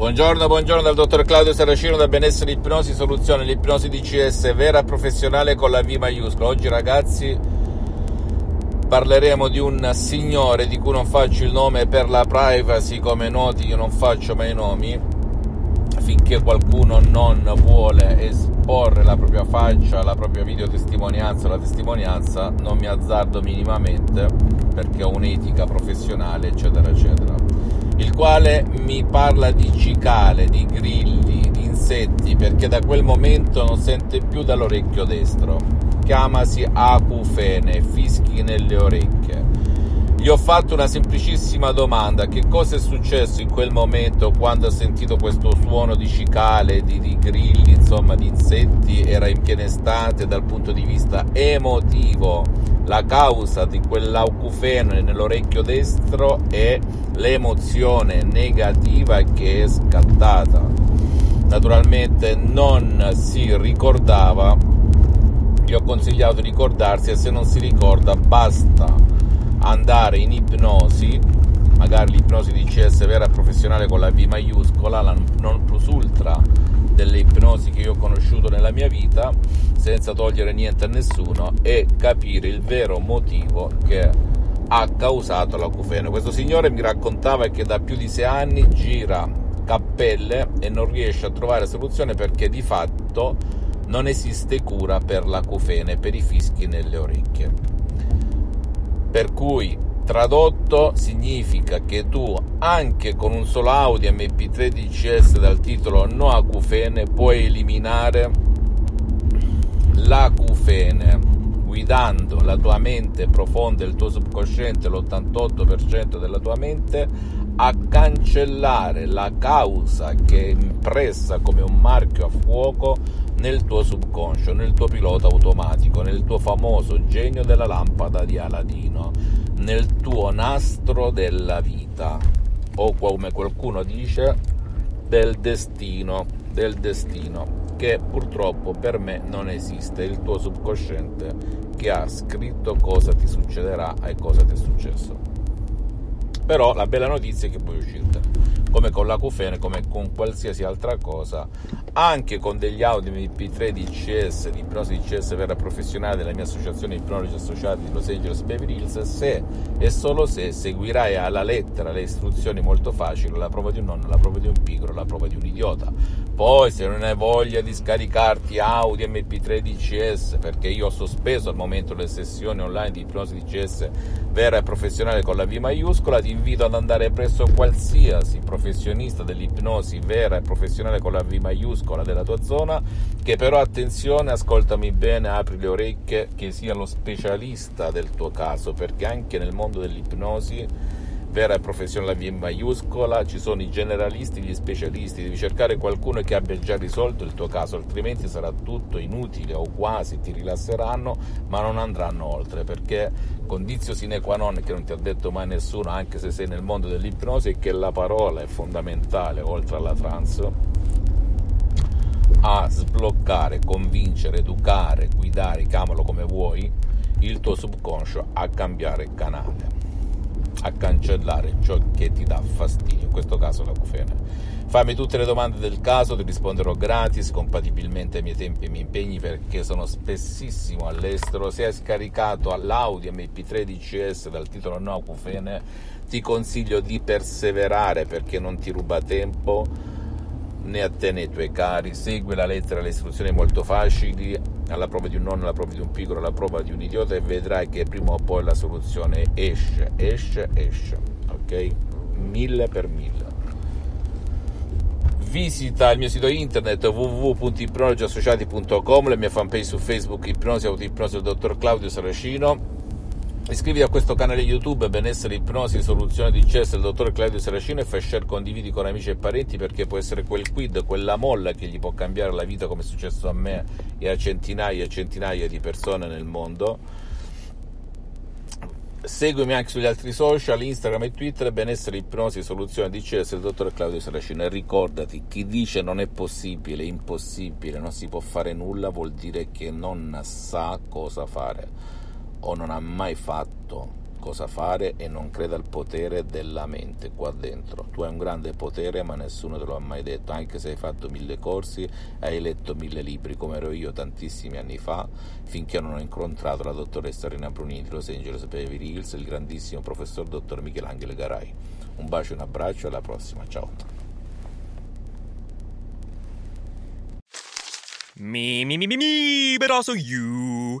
Buongiorno, buongiorno dal dottor Claudio Saracino da Benessere Ipnosi Soluzione, l'ipnosi DCS vera professionale con la V maiuscola. Oggi ragazzi parleremo di un signore di cui non faccio il nome per la privacy, come noti io non faccio mai nomi, finché qualcuno non vuole esporre la propria faccia, la propria videotestimonianza, la testimonianza, non mi azzardo minimamente perché ho un'etica professionale, eccetera, eccetera il quale mi parla di cicale, di grilli, di insetti, perché da quel momento non sente più dall'orecchio destro. Chiamasi acufene, fischi nelle orecchie. Gli ho fatto una semplicissima domanda, che cosa è successo in quel momento quando ha sentito questo suono di cicale, di, di grilli, insomma di insetti, era in piena estate dal punto di vista emotivo la causa di quell'aucufene nell'orecchio destro è l'emozione negativa che è scattata. Naturalmente non si ricordava, gli ho consigliato di ricordarsi e se non si ricorda basta andare in ipnosi, magari l'ipnosi di CS vera professionale con la V maiuscola, la non plus ultra delle ipnosi che io ho conosciuto nella mia vita, senza togliere niente a nessuno, e capire il vero motivo che ha causato l'acufene. Questo signore mi raccontava che da più di sei anni gira cappelle e non riesce a trovare soluzione perché di fatto non esiste cura per l'acufene, per i fischi nelle orecchie. Per cui Tradotto significa che tu anche con un solo Audi MP3 DCS dal titolo No acufene puoi eliminare l'acufene guidando la tua mente profonda, il tuo subconsciente, l'88% della tua mente a cancellare la causa che è impressa come un marchio a fuoco nel tuo subconscio, nel tuo pilota automatico, nel tuo famoso genio della lampada di Aladino, nel tuo nastro della vita o come qualcuno dice del destino, del destino che purtroppo per me non esiste, il tuo subconsciente che ha scritto cosa ti succederà e cosa ti è successo. Però la bella notizia è che puoi uscirtene come con l'acufene, come con qualsiasi altra cosa, anche con degli audio MP3 di CS, di ipnosi di CS vera professionale della mia associazione ipnologi associati di Los Angeles Beverly Hills, se e solo se seguirai alla lettera le istruzioni molto facili, la prova di un nonno, la prova di un pigro, la prova di un idiota. Poi se non hai voglia di scaricarti audio MP3 di CS, perché io ho sospeso al momento le sessioni online di ipnosi di CS vera e professionale con la V maiuscola, ti invito ad andare presso qualsiasi professionale professionista dell'ipnosi vera e professionale con la V maiuscola della tua zona, che però attenzione, ascoltami bene, apri le orecchie, che sia lo specialista del tuo caso, perché anche nel mondo dell'ipnosi vera e professionale la V maiuscola, ci sono i generalisti, gli specialisti, devi cercare qualcuno che abbia già risolto il tuo caso, altrimenti sarà tutto inutile o quasi ti rilasseranno, ma non andranno oltre, perché condizio sine qua non che non ti ha detto mai nessuno, anche se sei nel mondo dell'ipnosi, è che la parola è fondamentale, oltre alla trance a sbloccare, convincere, educare, guidare, chiamalo come vuoi, il tuo subconscio a cambiare canale a cancellare ciò che ti dà fastidio, in questo caso la cufene. Fammi tutte le domande del caso, ti risponderò gratis, compatibilmente ai miei tempi e ai miei impegni perché sono spessissimo all'estero. Se hai scaricato l'audio MP3 DCS dal titolo No Acufene, ti consiglio di perseverare perché non ti ruba tempo né a te né ai tuoi cari. Segui la lettera, le istruzioni molto facili, alla prova di un nonno, alla prova di un piccolo, alla prova di un idiota e vedrai che prima o poi la soluzione esce, esce, esce, ok? Mille per mille. Visita il mio sito internet www.ipnologiassociati.com, la mia fanpage su Facebook Ipnosi Autoipnosi dottor Claudio Saracino Iscriviti a questo canale YouTube Benessere Ipnosi Soluzione di CS del dottor Claudio Saracino e fai share, condividi con amici e parenti perché può essere quel quid, quella molla che gli può cambiare la vita come è successo a me e a centinaia e centinaia di persone nel mondo. Seguimi anche sugli altri social, Instagram e Twitter, Benessere Ipnosi Soluzione di CS del dottor Claudio Saracino e ricordati, chi dice non è possibile, impossibile, non si può fare nulla vuol dire che non sa cosa fare o non ha mai fatto cosa fare e non creda al potere della mente qua dentro. Tu hai un grande potere ma nessuno te lo ha mai detto, anche se hai fatto mille corsi, hai letto mille libri come ero io tantissimi anni fa, finché non ho incontrato la dottoressa Rina Brunini di Los Angeles Beverly Hills il grandissimo professor dottor Michelangelo Garai. Un bacio un abbraccio, alla prossima, ciao. Me, me, me, me, me, but also you.